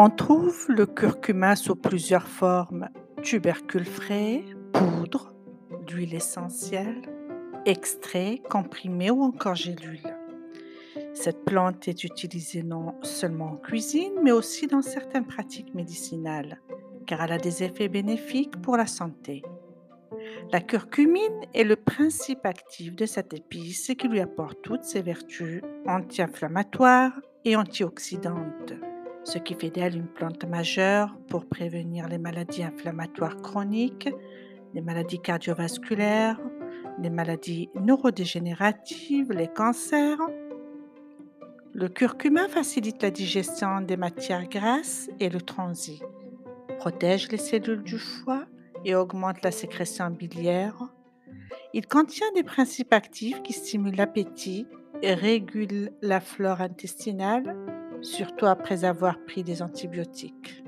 On trouve le curcuma sous plusieurs formes tubercule frais, poudre, d'huile essentielle, extrait, comprimé ou encore gélule. Cette plante est utilisée non seulement en cuisine, mais aussi dans certaines pratiques médicinales, car elle a des effets bénéfiques pour la santé. La curcumine est le principe actif de cette épice qui lui apporte toutes ses vertus anti-inflammatoires et antioxydantes ce qui fait d'elle une plante majeure pour prévenir les maladies inflammatoires chroniques, les maladies cardiovasculaires, les maladies neurodégénératives, les cancers. Le curcuma facilite la digestion des matières grasses et le transit, protège les cellules du foie et augmente la sécrétion biliaire. Il contient des principes actifs qui stimulent l'appétit et régulent la flore intestinale surtout après avoir pris des antibiotiques.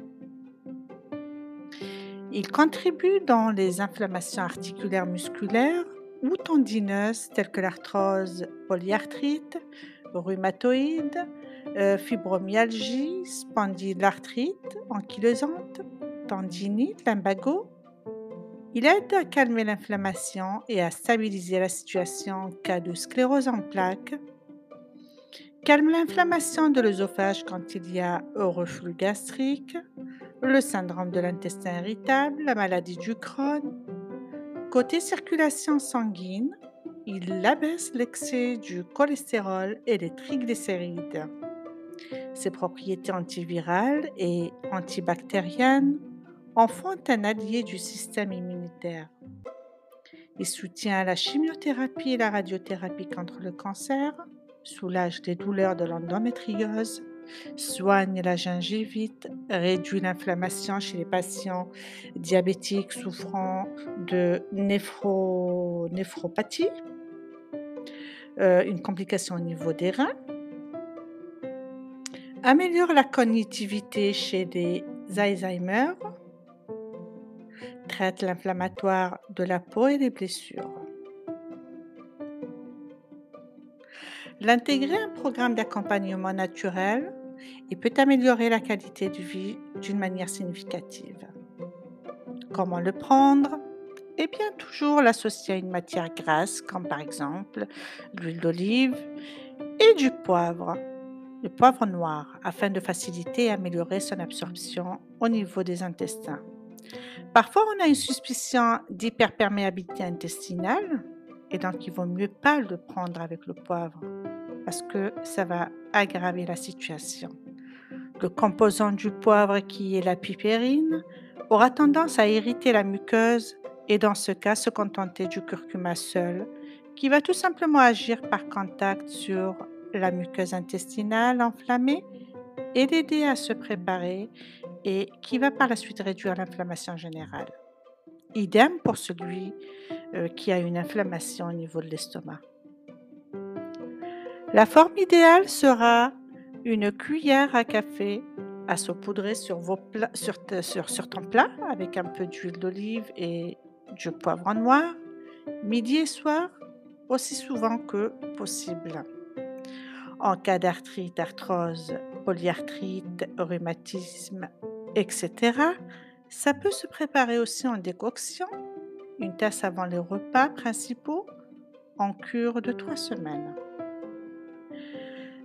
Il contribue dans les inflammations articulaires musculaires ou tendineuses telles que l'arthrose polyarthrite, rhumatoïde, euh, fibromyalgie, spondylarthrite ankylosante, tendinite, lumbago. Il aide à calmer l'inflammation et à stabiliser la situation en cas de sclérose en plaques Calme l'inflammation de l'œsophage quand il y a reflux gastrique, le syndrome de l'intestin irritable, la maladie du Crohn. Côté circulation sanguine, il abaisse l'excès du cholestérol et les triglycérides. Ses propriétés antivirales et antibactériennes en font un allié du système immunitaire. Il soutient la chimiothérapie et la radiothérapie contre le cancer, soulage les douleurs de l'endométriose, soigne la gingivite, réduit l'inflammation chez les patients diabétiques souffrant de néphropathie, euh, une complication au niveau des reins, améliore la cognitivité chez les Alzheimer, traite l'inflammatoire de la peau et les blessures. L'intégrer à un programme d'accompagnement naturel et peut améliorer la qualité de vie d'une manière significative. Comment le prendre? Eh bien, toujours l'associer à une matière grasse, comme par exemple l'huile d'olive et du poivre, le poivre noir, afin de faciliter et améliorer son absorption au niveau des intestins. Parfois, on a une suspicion d'hyperperméabilité intestinale, et donc il vaut mieux pas le prendre avec le poivre parce que ça va aggraver la situation. Le composant du poivre qui est la pipérine aura tendance à irriter la muqueuse et dans ce cas se contenter du curcuma seul qui va tout simplement agir par contact sur la muqueuse intestinale enflammée et l'aider à se préparer et qui va par la suite réduire l'inflammation générale. Idem pour celui euh, qui a une inflammation au niveau de l'estomac. La forme idéale sera une cuillère à café à saupoudrer sur, vos sur, sur, ton plat avec un peu d'huile d'olive et du poivre noir, midi et soir, aussi souvent que possible. En cas d'arthrite, arthrose, polyarthrite, rhumatisme, etc., ça peut se préparer aussi en décoction, une tasse avant les repas principaux, en cure de trois semaines.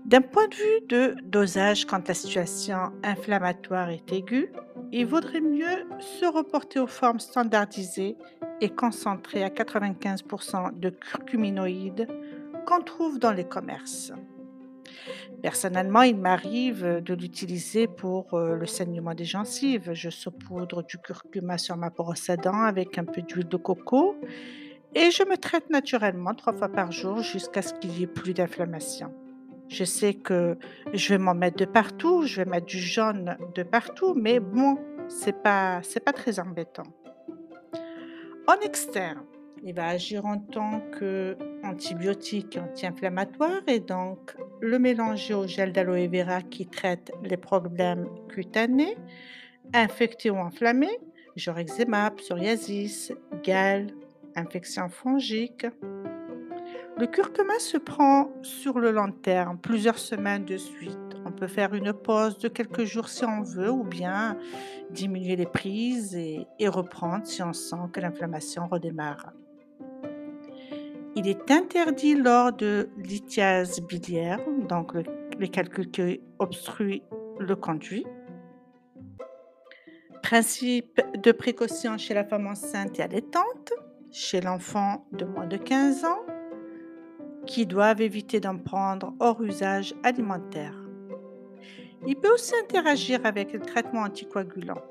D'un point de vue de dosage quand la situation inflammatoire est aiguë, il vaudrait mieux se reporter aux formes standardisées et concentrées à 95% de curcuminoïdes qu'on trouve dans les commerces. Personnellement, il m'arrive de l'utiliser pour euh, le saignement des gencives. Je saupoudre du curcuma sur ma brosse à dents avec un peu d'huile de coco et je me traite naturellement trois fois par jour jusqu'à ce qu'il n'y ait plus d'inflammation. Je sais que je vais m'en mettre de partout, je vais mettre du jaune de partout, mais bon, c'est pas, c'est pas très embêtant. En externe, il va agir en tant qu'antibiotique et anti-inflammatoire et donc le mélanger au gel d'aloe vera qui traite les problèmes cutanés, infectés ou enflammés, genre eczéma, psoriasis, gale, infection fongique. Le curcuma se prend sur le long terme, plusieurs semaines de suite. On peut faire une pause de quelques jours si on veut ou bien diminuer les prises et reprendre si on sent que l'inflammation redémarre. Il est interdit lors de lithiase biliaire, donc le, les calculs qui obstruent le conduit. Principe de précaution chez la femme enceinte et allaitante, chez l'enfant de moins de 15 ans, qui doivent éviter d'en prendre hors usage alimentaire. Il peut aussi interagir avec le traitement anticoagulant.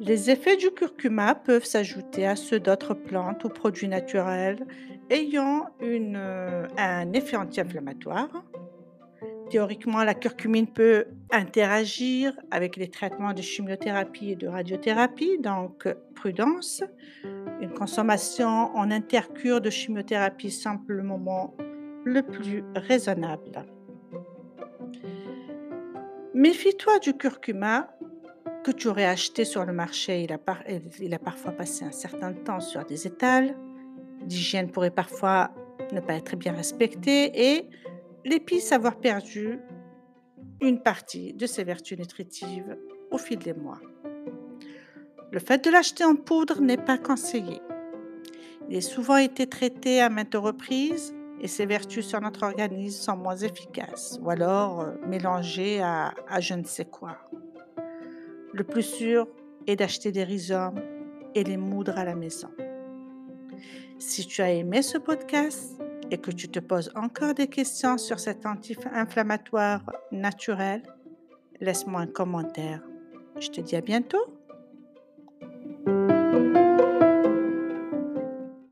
Les effets du curcuma peuvent s'ajouter à ceux d'autres plantes ou produits naturels ayant euh, un effet anti-inflammatoire. Théoriquement, la curcumine peut interagir avec les traitements de chimiothérapie et de radiothérapie, donc prudence. Une consommation en intercure de chimiothérapie semble le moment le plus raisonnable. Méfie-toi du curcuma que tu aurais acheté sur le marché. Il a, par- il a parfois passé un certain temps sur des étals. L'hygiène pourrait parfois ne pas être bien respectée et l'épice avoir perdu une partie de ses vertus nutritives au fil des mois. Le fait de l'acheter en poudre n'est pas conseillé. Il a souvent été traité à maintes reprises et ses vertus sur notre organisme sont moins efficaces ou alors euh, mélangées à, à je ne sais quoi. Le plus sûr est d'acheter des rhizomes et les moudre à la maison. Si tu as aimé ce podcast et que tu te poses encore des questions sur cet anti-inflammatoire naturel, laisse-moi un commentaire. Je te dis à bientôt.